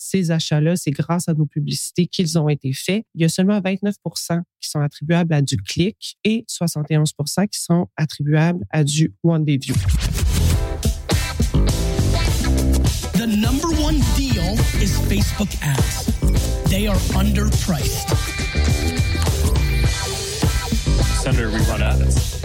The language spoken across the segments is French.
ces achats-là, c'est grâce à nos publicités qu'ils ont été faits. Il y a seulement 29% qui sont attribuables à du clic et 71% qui sont attribuables à du one day view. The number one deal is Facebook ads. They are underpriced. Senator, we run ads.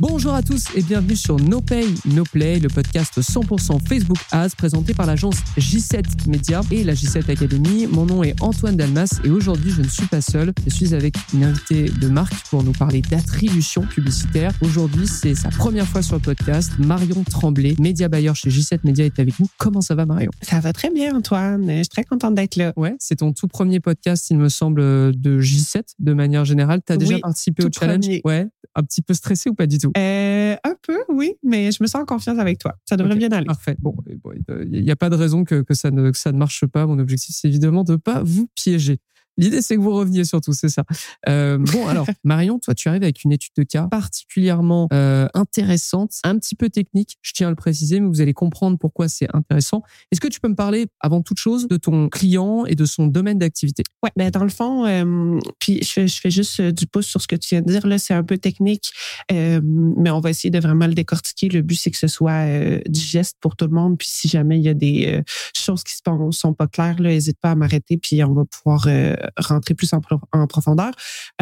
Bonjour à tous et bienvenue sur No Pay, No Play, le podcast 100% Facebook Ads présenté par l'agence J7 Media et la J7 Academy. Mon nom est Antoine Dalmas et aujourd'hui je ne suis pas seul. Je suis avec une invitée de marque pour nous parler d'attribution publicitaire. Aujourd'hui c'est sa première fois sur le podcast. Marion Tremblay, média buyer chez J7 Media est avec nous. Comment ça va Marion? Ça va très bien Antoine. Je suis très contente d'être là. Ouais, c'est ton tout premier podcast il me semble de J7 de manière générale. Tu as déjà participé au challenge? premier. Ouais, un petit peu stressé ou pas du tout? Euh, un peu, oui, mais je me sens en confiance avec toi. Ça devrait bien aller. Parfait. Bon, il n'y a pas de raison que, que, ça ne, que ça ne marche pas. Mon objectif, c'est évidemment de ne pas vous piéger. L'idée, c'est que vous reveniez surtout, c'est ça. Euh, bon, alors, Marion, toi, tu arrives avec une étude de cas particulièrement euh, intéressante, un petit peu technique, je tiens à le préciser, mais vous allez comprendre pourquoi c'est intéressant. Est-ce que tu peux me parler, avant toute chose, de ton client et de son domaine d'activité? Ouais, ben dans le fond, euh, puis je fais, je fais juste euh, du pouce sur ce que tu viens de dire. Là, c'est un peu technique, euh, mais on va essayer de vraiment le décortiquer. Le but, c'est que ce soit euh, digeste pour tout le monde. Puis si jamais il y a des euh, choses qui sont, sont pas claires, là, n'hésite pas à m'arrêter, puis on va pouvoir euh, rentrer plus en, pro- en profondeur.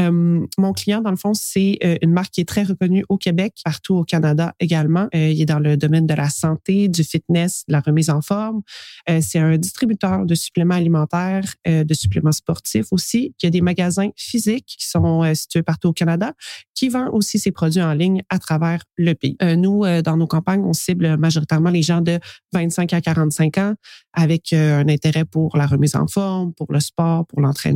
Euh, mon client, dans le fond, c'est euh, une marque qui est très reconnue au Québec, partout au Canada également. Euh, il est dans le domaine de la santé, du fitness, de la remise en forme. Euh, c'est un distributeur de suppléments alimentaires, euh, de suppléments sportifs aussi. Il y a des magasins physiques qui sont euh, situés partout au Canada, qui vend aussi ses produits en ligne à travers le pays. Euh, nous, euh, dans nos campagnes, on cible majoritairement les gens de 25 à 45 ans avec euh, un intérêt pour la remise en forme, pour le sport, pour l'entraînement.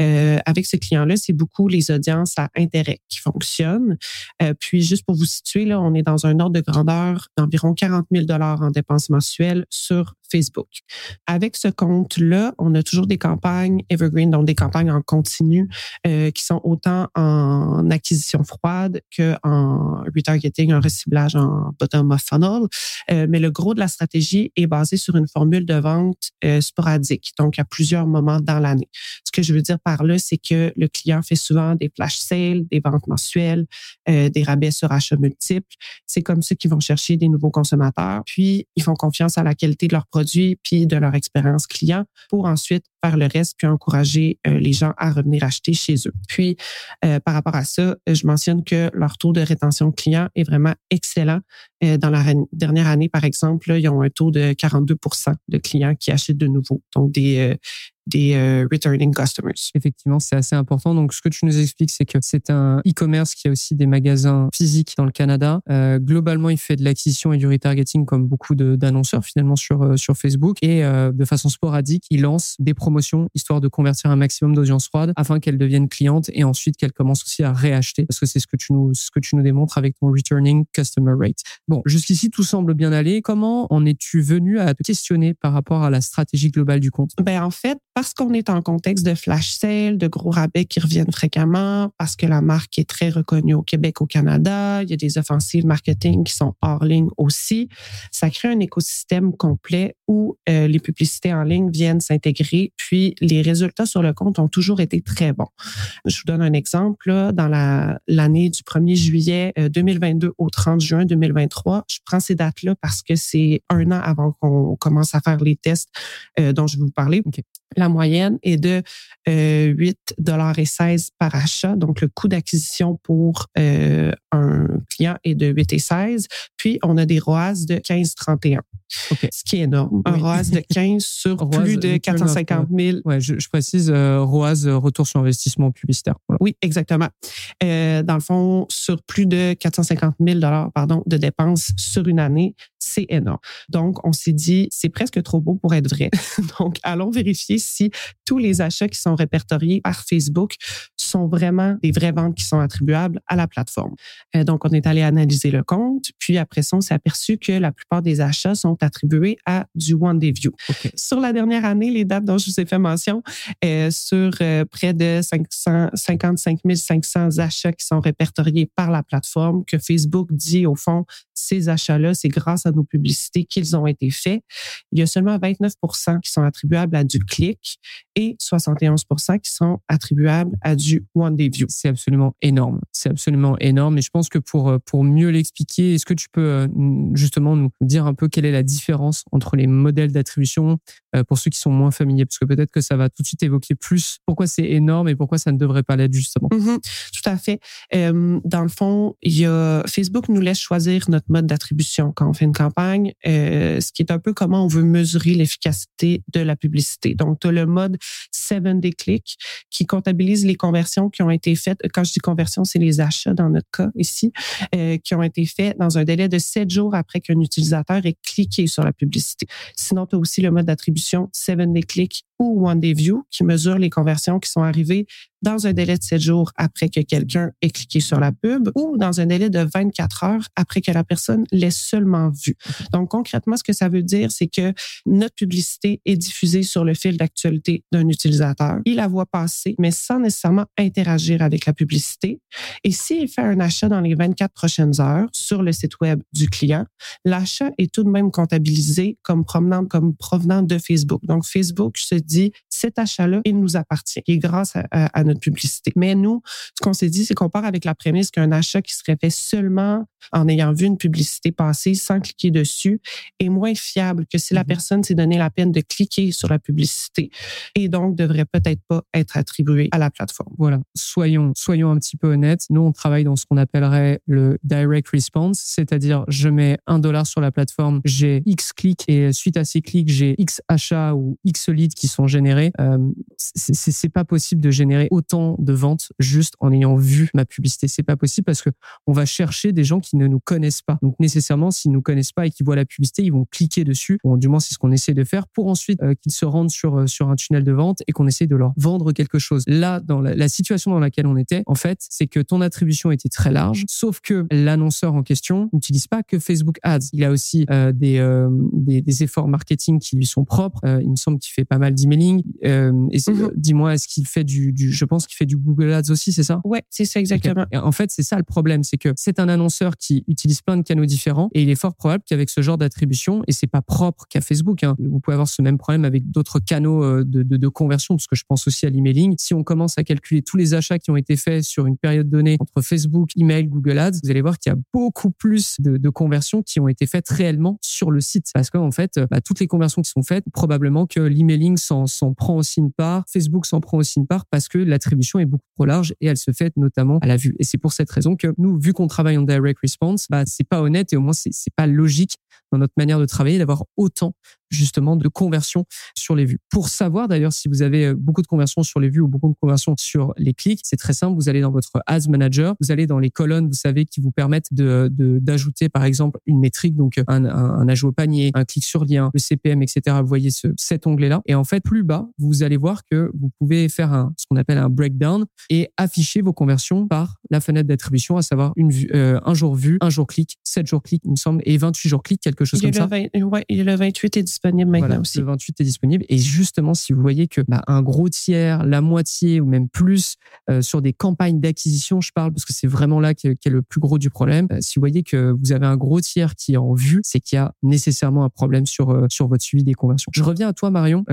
Euh, avec ce client-là, c'est beaucoup les audiences à intérêt qui fonctionnent. Euh, puis, juste pour vous situer, là, on est dans un ordre de grandeur d'environ 40 000 en dépenses mensuelles sur Facebook. Avec ce compte-là, on a toujours des campagnes evergreen, donc des campagnes en continu euh, qui sont autant en acquisition froide que en retargeting, un reciblage en bottom of funnel. Euh, mais le gros de la stratégie est basé sur une formule de vente euh, sporadique, donc à plusieurs moments dans l'année. Ce que je veux dire par là, c'est que le client fait souvent des flash sales, des ventes mensuelles, euh, des rabais sur achats multiples. C'est comme ça qu'ils vont chercher des nouveaux consommateurs. Puis, ils font confiance à la qualité de leurs puis de leur expérience client pour ensuite faire le reste puis encourager euh, les gens à revenir acheter chez eux. Puis, euh, par rapport à ça, je mentionne que leur taux de rétention client est vraiment excellent. Euh, dans la dernière année, par exemple, ils ont un taux de 42% de clients qui achètent de nouveau, donc des, des euh, returning customers. Effectivement, c'est assez important. Donc, ce que tu nous expliques, c'est que c'est un e-commerce qui a aussi des magasins physiques dans le Canada. Euh, globalement, il fait de l'acquisition et du retargeting comme beaucoup d'annonceurs finalement sur euh, sur Facebook et euh, de façon sporadique, il lance des promotions histoire de convertir un maximum d'audience froide afin qu'elles deviennent clientes et ensuite qu'elles commencent aussi à réacheter parce que c'est ce que tu nous ce que tu nous démontres avec ton returning customer rate. Bon, jusqu'ici tout semble bien aller. Comment en es-tu venu à te questionner par rapport à la stratégie globale du compte? Ben en fait, parce qu'on est en contexte de flash sale, de gros rabais qui reviennent fréquemment, parce que la marque est très reconnue au Québec, au Canada, il y a des offensives marketing qui sont hors ligne aussi, ça crée un écosystème complet où euh, les publicités en ligne viennent s'intégrer, puis les résultats sur le compte ont toujours été très bons. Je vous donne un exemple là, dans la l'année du 1er juillet euh, 2022 au 30 juin 2023, je prends ces dates-là parce que c'est un an avant qu'on commence à faire les tests euh, dont je vais vous parler. La moyenne est de euh, 8,16 par achat. Donc, le coût d'acquisition pour euh, un client est de 8,16. Puis, on a des ROAS de 15,31. Ok. Ce qui est énorme. Un Oui. ROAS de 15 sur ROAS, plus de return of- 450 000 Ouais, je, je précise euh, ROAS, euh, retour sur investissement publicitaire. Voilà. Oui, exactement. Dans le fond, sur plus de 450 000 pardon, de dépenses sur une année, c'est énorme. Donc, on s'est dit, c'est presque trop beau pour être vrai. Donc, allons vérifier si tous les achats qui sont répertoriés par Facebook sont vraiment des vraies ventes qui sont attribuables à la plateforme. Euh, donc, on est allé analyser le compte, puis après ça, on s'est aperçu que la plupart des achats sont attribués à du One Day View. Sur la dernière année, les dates dont je vous ai fait mention, euh, sur euh, près de 500, 55 500 achats qui sont répertoriés par la plateforme, que Facebook dit au fond, ces achats-là, c'est grâce à nos publicités qu'ils ont été faits. Il y a seulement 29 qui sont attribuables à du clic et 71 qui sont attribuables à du one day view. C'est absolument énorme. C'est absolument énorme. Et je pense que pour, euh, pour mieux l'expliquer, est-ce que tu peux euh, justement nous dire un peu quelle est la différence entre les modèles d'attribution euh, pour ceux qui sont moins familiers? Parce que peut-être que ça va tout de suite évoquer plus pourquoi c'est énorme et pourquoi ça ne devrait pas l'être justement. Mm-hmm. Tout à fait. dans le fond, il y a, Facebook nous laisse choisir notre mode d'attribution quand on fait une campagne, ce qui est un peu comment on veut mesurer l'efficacité de la publicité. Donc, tu as le mode 7 day click qui comptabilise les conversions qui ont été faites. Quand je dis conversion, c'est les achats dans notre cas ici, euh, qui ont été faits dans un délai de 7 jours après qu'un utilisateur ait cliqué sur la publicité. Sinon, tu as aussi le mode d'attribution 7 day click ou One Day View qui mesure les conversions qui sont arrivées dans un délai de 7 jours après que quelqu'un ait cliqué sur la pub ou dans un délai de 24 heures après que la personne l'ait seulement vu. Donc, concrètement, ce que ça veut dire, c'est que notre publicité est diffusée sur le fil d'actualité d'un utilisateur. Il la voit passer, mais sans nécessairement interagir avec la publicité. Et s'il fait un achat dans les 24 prochaines heures sur le site web du client, l'achat est tout de même comptabilisé comme provenant, comme provenant de Facebook. Donc, Facebook se dit, cet achat-là, il nous appartient, et grâce à, notre publicité. Mais nous, ce qu'on s'est dit, c'est qu'on part avec la prémisse qu'un achat qui serait fait seulement en ayant vu une publicité passer sans cliquer dessus est moins fiable que si la mm-hmm. personne s'est donné la peine de cliquer sur la publicité et donc devrait peut-être pas être attribué à la plateforme. Voilà. Soyons, soyons un petit peu honnêtes. Nous, on travaille dans ce qu'on appellerait le direct response, c'est-à-dire je mets un dollar sur la plateforme, j'ai X clics et suite à ces clics, j'ai X achats ou X leads qui sont générés. Euh, c'est pas possible de générer autant de ventes juste en ayant vu ma publicité. C'est pas possible parce que on va chercher des gens qui ne nous connaissent pas. Donc nécessairement, s'ils nous connaissent pas et qu'ils voient la publicité, ils vont cliquer dessus. Bon, du moins, c'est ce qu'on essaie de faire pour ensuite euh, qu'ils se rendent sur euh, sur un tunnel de vente et qu'on essaie de leur vendre quelque chose. Là, dans la, situation dans laquelle on était, en fait, c'est que ton attribution était très large, sauf que l'annonceur en question n'utilise pas que Facebook Ads. Il a aussi des, des, des efforts marketing qui lui sont propres. il me semble qu'il fait pas mal d'emailing. Euh, et mhm. dis-moi, est-ce qu'il fait du, du je pense qu'il fait du Google Ads aussi, c'est ça? Ouais, c'est ça exactement. en fait, c'est ça le problème, c'est que c'est un annonceur qui utilise plein de canaux différents et il est fort probable qu'avec ce genre d'attribution, et c'est pas propre qu'à Facebook, hein, vous pouvez avoir ce même problème avec d'autres canaux euh, de, de, de, conversion, parce que je pense aussi à l'emailing. Si on commence à calculer tous les achats qui ont été faits sur une période donnée entre Facebook, email, Google Ads, vous allez voir qu'il y a beaucoup plus de, de, conversions qui ont été faites réellement sur le site, parce qu'en fait, bah, toutes les conversions qui sont faites, probablement que l'emailing s'en prend aussi une part, Facebook s'en prend aussi une part parce que l'attribution est beaucoup trop large et elle se fait notamment à la vue. Et c'est pour cette raison que nous, vu qu'on travaille en direct response, bah, c'est pas honnête et au moins c'est pas logique dans notre manière de travailler d'avoir autant justement de conversion sur les vues. Pour savoir d'ailleurs si vous avez euh, beaucoup de conversions sur les vues ou beaucoup de conversions sur les clics, c'est très simple. Vous allez dans votre Ads Manager, vous allez dans les colonnes, vous savez, qui vous permettent de d'ajouter par exemple une métrique, donc un, un, ajout au panier, un clic sur lien, le CPM, etc. Vous voyez ce, cet onglet-là. Et en fait, plus bas, vous allez voir que vous pouvez faire un, ce qu'on appelle un breakdown et afficher vos conversions par la fenêtre d'attribution, à savoir une vue, euh, un jour vu, un jour clic, 7 jours clic, il me semble, et 28 jours clic, quelque chose comme ça. ouais, et le 28 est disponible maintenant aussi. Le 28 est disponible. Et justement, si vous voyez que bah, un gros tiers, la moitié ou même plus euh, sur des campagnes d'acquisition, je parle parce que c'est vraiment là qu'est est le plus gros du problème. Euh, si vous voyez que vous avez un gros tiers qui est en vue, c'est qu'il y a nécessairement un problème sur euh, sur votre suivi des conversions. Je reviens à toi, Marion.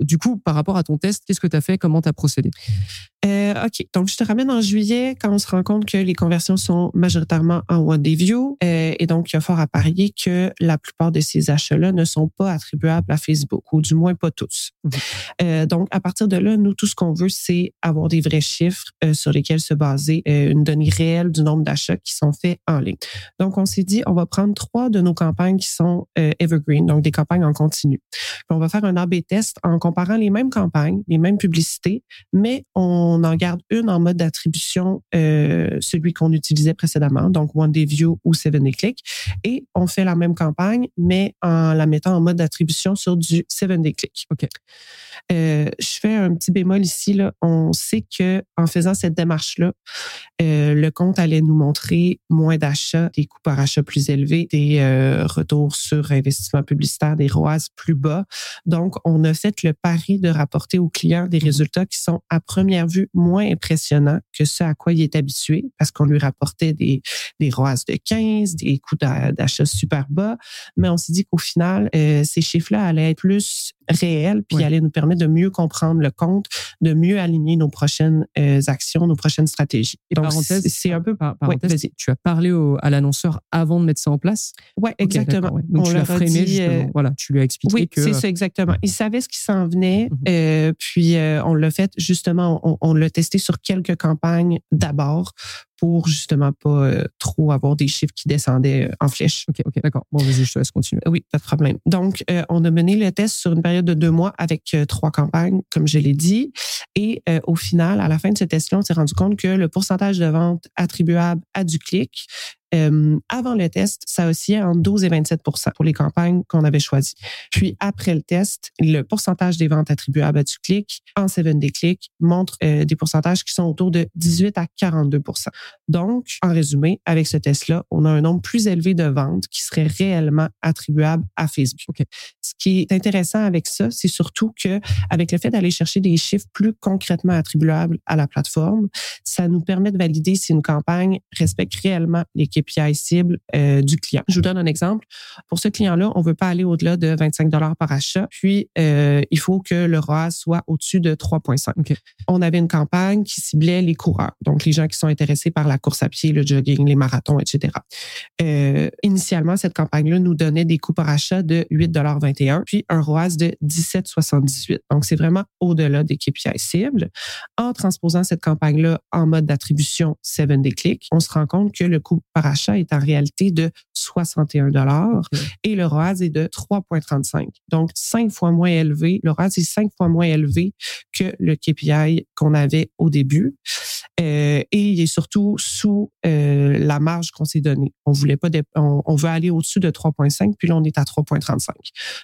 du coup, par rapport à ton test, qu'est-ce que tu as fait? Comment tu as procédé? Euh, OK. Donc, je te ramène en juillet quand on se rend compte que les conversions sont majoritairement en one day view. Euh, et donc, il y a fort à parier que la plupart de ces achats-là ne sont pas à Facebook, ou du moins pas tous. Mhm. Euh, donc, à partir de là, nous, tout ce qu'on veut, c'est avoir des vrais chiffres euh, sur lesquels se baser, euh, une donnée réelle du nombre d'achats qui sont faits en ligne. Donc, on s'est dit, on va prendre trois de nos campagnes qui sont evergreen, donc des campagnes en continu. Puis on va faire un A-B test en comparant les mêmes campagnes, les mêmes publicités, mais on en garde une en mode d'attribution, celui qu'on utilisait précédemment, donc One Day View ou Seven Day Click, et on fait la même campagne, mais en la mettant en mode d'attribution sur du 7-day click. OK. Euh, je fais un petit bémol ici. Là. On sait que en faisant cette démarche-là, euh, le compte allait nous montrer moins d'achats, des coûts par achat plus élevés, des euh, retours sur investissement publicitaire, des ROAS plus bas. Donc, on a fait le pari de rapporter aux clients des résultats qui sont à première vue moins impressionnants que ce à quoi il est habitué, parce qu'on lui rapportait des, des ROAS de 15, des coûts d'achat super bas. Mais on s'est dit qu'au final, ces chiffres-là allaient être plus réels, puis Ouais. allaient nous permettre de mieux comprendre le compte, de mieux aligner nos prochaines euh, actions, nos prochaines stratégies. Et Donc, parenthèse, c'est- un peu... Par, parenthèse, tu as parlé au- à l'annonceur avant de mettre ça en place? Ouais, Ok, exactement. ouais. Donc On tu l'as frémé dit, euh. Voilà, tu lui as expliqué Oui, que c'est ça exactement. Il savait ce qui s'en venait, Mhm. euh, puis euh, on l'a fait justement, on, on l'a testé sur quelques campagnes d'abord pour justement pas euh, trop avoir des chiffres qui descendaient euh, en flèche. Ok, ok, d'accord. Bon, vas-y, je te laisse continuer. Oui, pas de problème. Donc, euh, on a mené le test sur une période de deux mois avec euh, trois campagnes, comme je l'ai dit. Et euh, au final, à la fin de ce test-là, on s'est rendu compte que le pourcentage de vente attribuable à du clic, euh, avant le test, ça oscillait entre 12 et 27% pour les campagnes qu'on avait choisies. Puis après le test, le pourcentage des ventes attribuables à du clic en 7 day click montre euh, des pourcentages qui sont autour de 18 à 42% Donc, en résumé, avec ce test-là, on a un nombre plus élevé de ventes qui seraient réellement attribuables à Facebook. OK. Ce qui est intéressant avec ça, c'est surtout que avec le fait d'aller chercher des chiffres plus concrètement attribuables à la plateforme, ça nous permet de valider si une campagne respecte réellement les KPI cibles euh, du client. Je vous donne un exemple. Pour ce client-là, on veut pas aller au-delà de 25 dollars par achat, puis euh, il faut que le ROAS soit au-dessus de 3,5. OK. On avait une campagne qui ciblait les coureurs, donc les gens qui sont intéressés par la course à pied, le jogging, les marathons, etc. Euh, initialement, cette campagne-là nous donnait des coûts par achat de 8,21 puis un ROAS de 17,78. Donc, c'est vraiment au-delà des KPI cibles. En transposant cette campagne-là en mode d'attribution 7-day click, on se rend compte que le coût par achat est en réalité de 61 dollars et le ROAS est de 3,35. Donc, cinq fois moins élevé. Le ROAS est cinq fois moins élevé que le KPI qu'on avait au début. Euh, et il est surtout sous euh, la marge qu'on s'est donnée. On voulait pas, on, on veut aller au-dessus de 3,5, puis là on est à 3,35.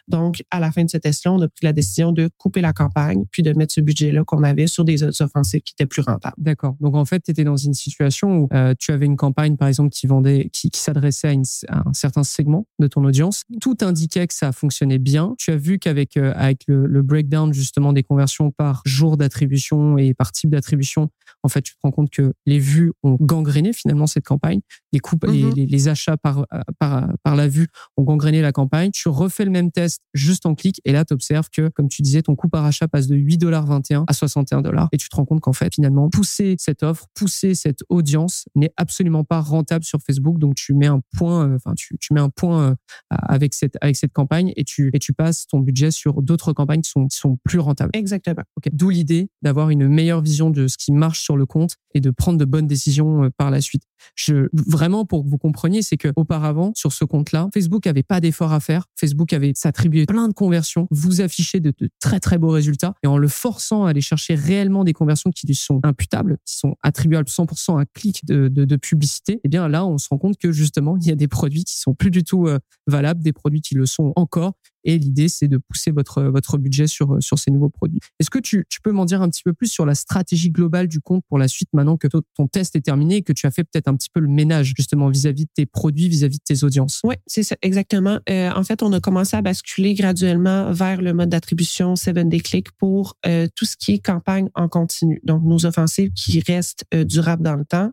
Donc, à la fin de ce test-là, on a pris la décision de couper la campagne, puis de mettre ce budget-là qu'on avait sur des autres offensives qui étaient plus rentables. D'accord. Donc en fait, tu étais dans une situation où euh, tu avais une campagne, par exemple, qui qui, qui s'adressait à, une- à un certain segment de ton audience. Tout indiquait que ça fonctionnait bien. Tu as vu qu'avec euh, avec le, le breakdown justement des conversions par jour d'attribution et par type d'attribution, en fait, tu te rends compte que les vues ont gangréné finalement cette campagne. Les coupes, les, Mhm. les, les achats par, euh, par, par la vue ont gangréné la campagne. Tu refais le même test juste en clic et là, tu observes que, comme tu disais, ton coût par achat passe de 8,21 à 61 dollars et tu te rends compte qu'en fait, finalement, pousser cette offre, pousser cette audience n'est absolument pas rentable sur Facebook. Donc, tu mets un point, euh, enfin, tu, tu mets un point euh, avec cette, avec cette campagne et tu, et tu passes ton budget sur d'autres campagnes qui sont, qui sont plus rentables. Exactement. D'où l'idée d'avoir une meilleure vision de ce qui marche sur le compte et de prendre de bonnes décisions euh, par la suite. Je, vraiment, pour que vous compreniez, c'est que auparavant, sur ce compte-là, Facebook avait pas d'effort à faire. Facebook avait s'attribuer plein de conversions, vous afficher de, de très très beaux résultats et en le forçant à aller chercher réellement des conversions qui lui sont imputables, qui sont attribuables 100% à un clic de, de, de publicité, eh bien là, on se rend compte que justement, il y a des produits qui sont plus du tout euh, valables, des produits qui le sont encore. Et l'idée, c'est de pousser votre, votre budget sur, sur ces nouveaux produits. Est-ce que tu, tu peux m'en dire un petit peu plus sur la stratégie globale du compte pour la suite maintenant que ton- test est terminé et que tu as fait peut-être un petit peu le ménage justement vis-à-vis de tes produits, vis-à-vis de tes audiences? Oui, c'est ça, exactement. Euh, en fait, on a commencé à basculer graduellement vers le mode d'attribution 7-day click pour euh, tout ce qui est campagne en continu. Donc, nos offensives qui restent euh, durables dans le temps,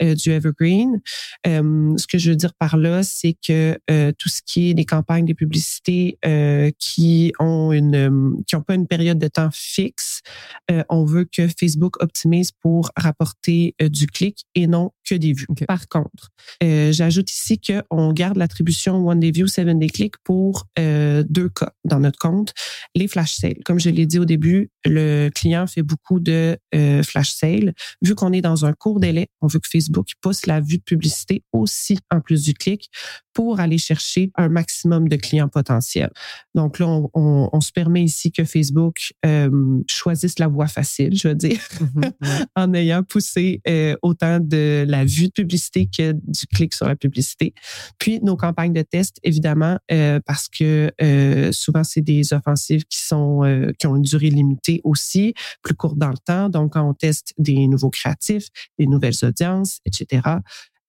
du evergreen. Ce que je veux dire par là, c'est que tout ce qui est des campagnes, des publicités euh, qui ont une, euh, qui ont pas une période de temps fixe, euh, on veut que Facebook optimise pour rapporter euh, du clic et non que des vues. Par contre, euh, J'ajoute ici qu'on garde l'attribution One Day View, Seven Day Click pour deux cas dans notre compte. Les flash sales. Comme je l'ai dit au début, le client fait beaucoup de flash sales. Vu qu'on est dans un court délai, on veut que Facebook pousse la vue de publicité aussi en plus du clic pour aller chercher un maximum de clients potentiels. Donc là, on, on- on se permet ici que Facebook euh, choisisse choisissent la voie facile, je veux dire, Mhm, en ayant poussé euh, autant de la vue de publicité que du clic sur la publicité. Puis nos campagnes de test, évidemment, euh, parce que euh, souvent c'est des offensives qui sont qui ont une durée limitée aussi, plus courte dans le temps. Donc quand on teste des nouveaux créatifs, des nouvelles audiences, etc.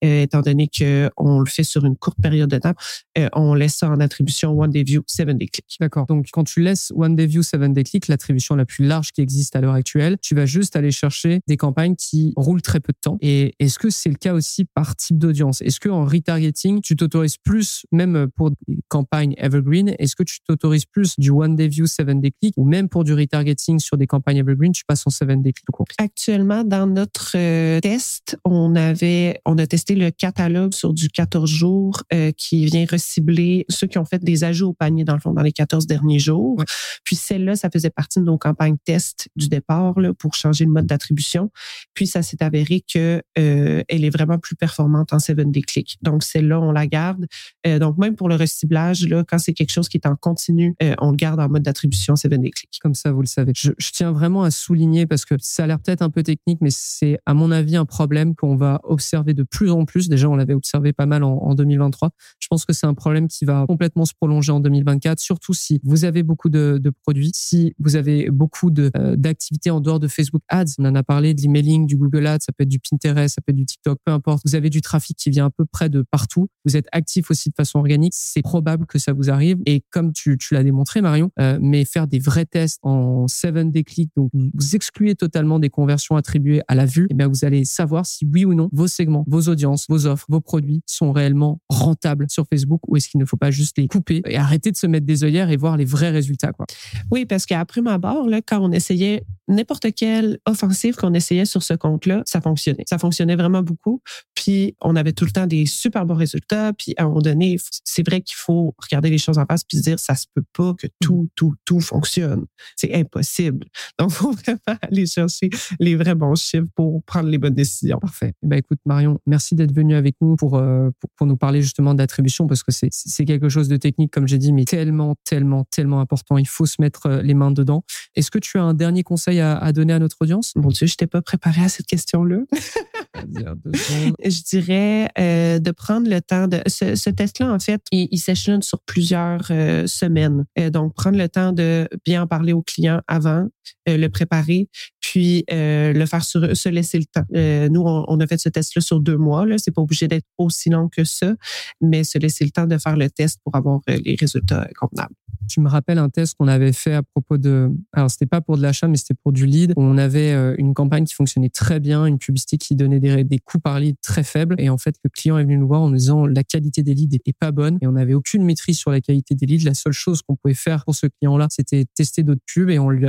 euh, étant donné que on le fait sur une courte période de temps, euh, on laisse ça en attribution One Day View, Seven Day Click. D'accord. Donc, quand tu laisses One Day View, Seven Day Click, l'attribution la plus large qui existe à l'heure actuelle, tu vas juste aller chercher des campagnes qui roulent très peu de temps. Et est-ce que c'est le cas aussi par type d'audience? Est-ce que en retargeting, tu t'autorises plus, même pour des campagnes evergreen, est-ce que tu t'autorises plus du One Day View, Seven Day Click, ou même pour du retargeting sur des campagnes evergreen, tu passes en Seven Day Click Actuellement, dans notre euh, test, on avait, on a testé le catalogue sur du 14 jours euh, qui vient recibler ceux qui ont fait des ajouts au panier, dans le fond, dans les 14 derniers jours. Ouais. Puis celle-là, ça faisait partie de nos campagnes test du départ là, pour changer le mode d'attribution. Puis ça s'est avéré que euh, elle est vraiment plus performante en 7 day click. Donc celle-là, on la garde. Euh, donc même pour le reciblage, là, quand c'est quelque chose qui est en continu, on le garde en mode d'attribution 7 day click. Comme ça, vous le savez. Je, je tiens vraiment à souligner parce que ça a l'air peut-être un peu technique, mais c'est à mon avis un problème qu'on va observer de plus en plus. Déjà, on l'avait observé pas mal en, en 2023. Je pense que c'est un problème qui va complètement se prolonger en 2024, surtout si vous avez beaucoup de, de produits, si vous avez beaucoup de, euh, d'activités en dehors de Facebook Ads. On en a parlé de l'emailing, du Google Ads, ça peut être du Pinterest, ça peut être du TikTok, peu importe. Vous avez du trafic qui vient à peu près de partout. Vous êtes actif aussi de façon organique. C'est probable que ça vous arrive. Et comme tu, l'as démontré, Marion, euh, mais faire des vrais tests en 7 day click, donc vous excluez totalement des conversions attribuées à la vue, et bien vous allez savoir si oui ou non vos segments, vos audiences, vos offres, vos produits sont réellement rentables sur Facebook ou est-ce qu'il ne faut pas juste les couper et arrêter de se mettre des œillères et voir les vrais résultats, quoi? Oui, parce qu'à prime abord, là, quand on essayait n'importe quelle offensive qu'on essayait sur ce compte-là, ça fonctionnait. Ça fonctionnait vraiment beaucoup. Puis on avait tout le temps des super bons résultats. Puis à un moment donné, c'est vrai qu'il faut regarder les choses en face puis se dire ça se peut pas que tout, tout, tout fonctionne. C'est impossible. Donc, il faut vraiment aller chercher les vrais bons chiffres pour prendre les bonnes décisions. Parfait. Eh ben, écoute, Marion, merci d'être venue avec nous pour, euh, pour, pour nous parler justement d'attribution parce que c'est, quelque chose de technique, comme j'ai dit, mais tellement, tellement, tellement important. Il faut se mettre euh, les mains dedans. Est-ce que tu as un dernier conseil à, à donner à notre audience? Mon Dieu, je n'étais pas préparée à cette question-là. je dirais euh, de prendre le temps de ce, ce test-là en fait il, il s'échelonne sur plusieurs euh, semaines. Euh, donc prendre le temps de bien en parler au client avant euh, le préparer puis euh, le faire sur se laisser le temps. Euh, nous on, on a fait ce test-là sur deux mois là. C'est pas obligé d'être aussi long que ça mais se laisser le temps de faire le test pour avoir les résultats convenables Tu me rappelles un test qu'on avait fait à propos de. Alors, c'était pas pour de l'achat, mais c'était pour du lead. On avait euh, une campagne qui fonctionnait très bien, une publicité qui donnait des, coûts par lead très faibles. Et en fait, le client est venu nous voir en nous disant la qualité des leads est pas bonne et on n'avait aucune maîtrise sur la qualité des leads. La seule chose qu'on pouvait faire pour ce client-là, c'était tester d'autres pubs et on lui,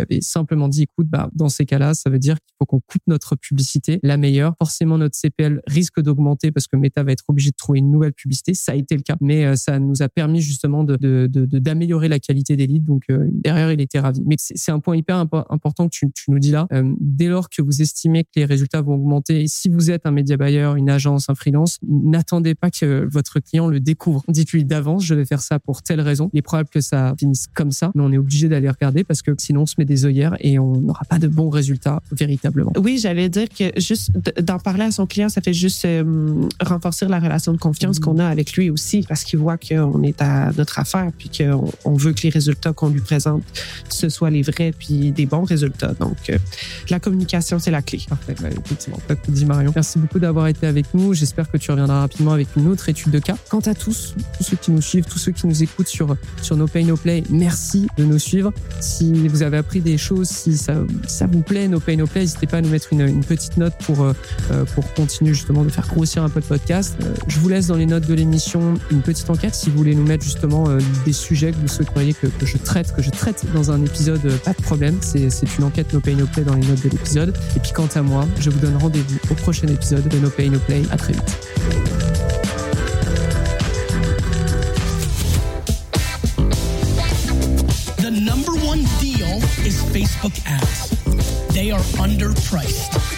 avait simplement dit écoute, bah, dans ces cas-là, ça veut dire qu'il faut qu'on coupe notre publicité, la meilleure. Forcément, notre CPL risque d'augmenter parce que Meta va être obligé de trouver une nouvelle publicité. Ça a été le cas, mais euh, ça nous a permis justement de, de- de- d'améliorer la qualité des leads. Donc euh, derrière, il était ravi. Mais c'est un point hyper impo- important que tu, tu nous dis là. Euh, dès lors que vous estimez que les résultats vont augmenter, et si vous êtes un média buyer, une agence, un freelance, n'attendez pas que votre client le découvre. Dites-lui d'avance, je vais faire ça pour telle raison. Il est probable que ça finisse comme ça, mais on est obligé d'aller regarder parce que sinon on se met des œillères et on n'aura pas de bons résultats véritablement. Oui, j'allais dire que juste d'en parler à son client, ça fait juste euh, renforcer la relation de confiance Mhm. qu'on a avec lui aussi, parce qu'il voit qu'on est à notre affaire, puis qu'on on veut que les résultats qu'on lui présente, ce soient les vrais, puis des bons résultats. Donc, euh, la communication, c'est la clé. Parfait, pas tout dit Marion. Merci beaucoup d'avoir été avec nous. J'espère que tu reviendras rapidement avec une autre étude de cas. Quant à tous, tous ceux qui nous suivent, tous ceux qui nous écoutent sur, sur No Pay No Play, merci de nous suivre. Si vous avez appris des choses, si ça, ça vous plaît, No Pay No Play, n'hésitez pas à nous mettre une, une petite note pour, euh, euh, pour continuer justement de faire grossir un peu le podcast. Euh, je vous laisse dans les notes de l'émission une petite enquête si vous voulez nous mettre justement euh, des sujets que vous souhaiteriez que, je traite, que je traite dans un épisode, euh, pas de problème. C'est une enquête No Pay No Play dans les notes de l'épisode. Et puis quant à moi, je vous donne rendez-vous au prochain épisode de No Pay No Play. À très vite. The number one deal is Facebook ads. They are underpriced.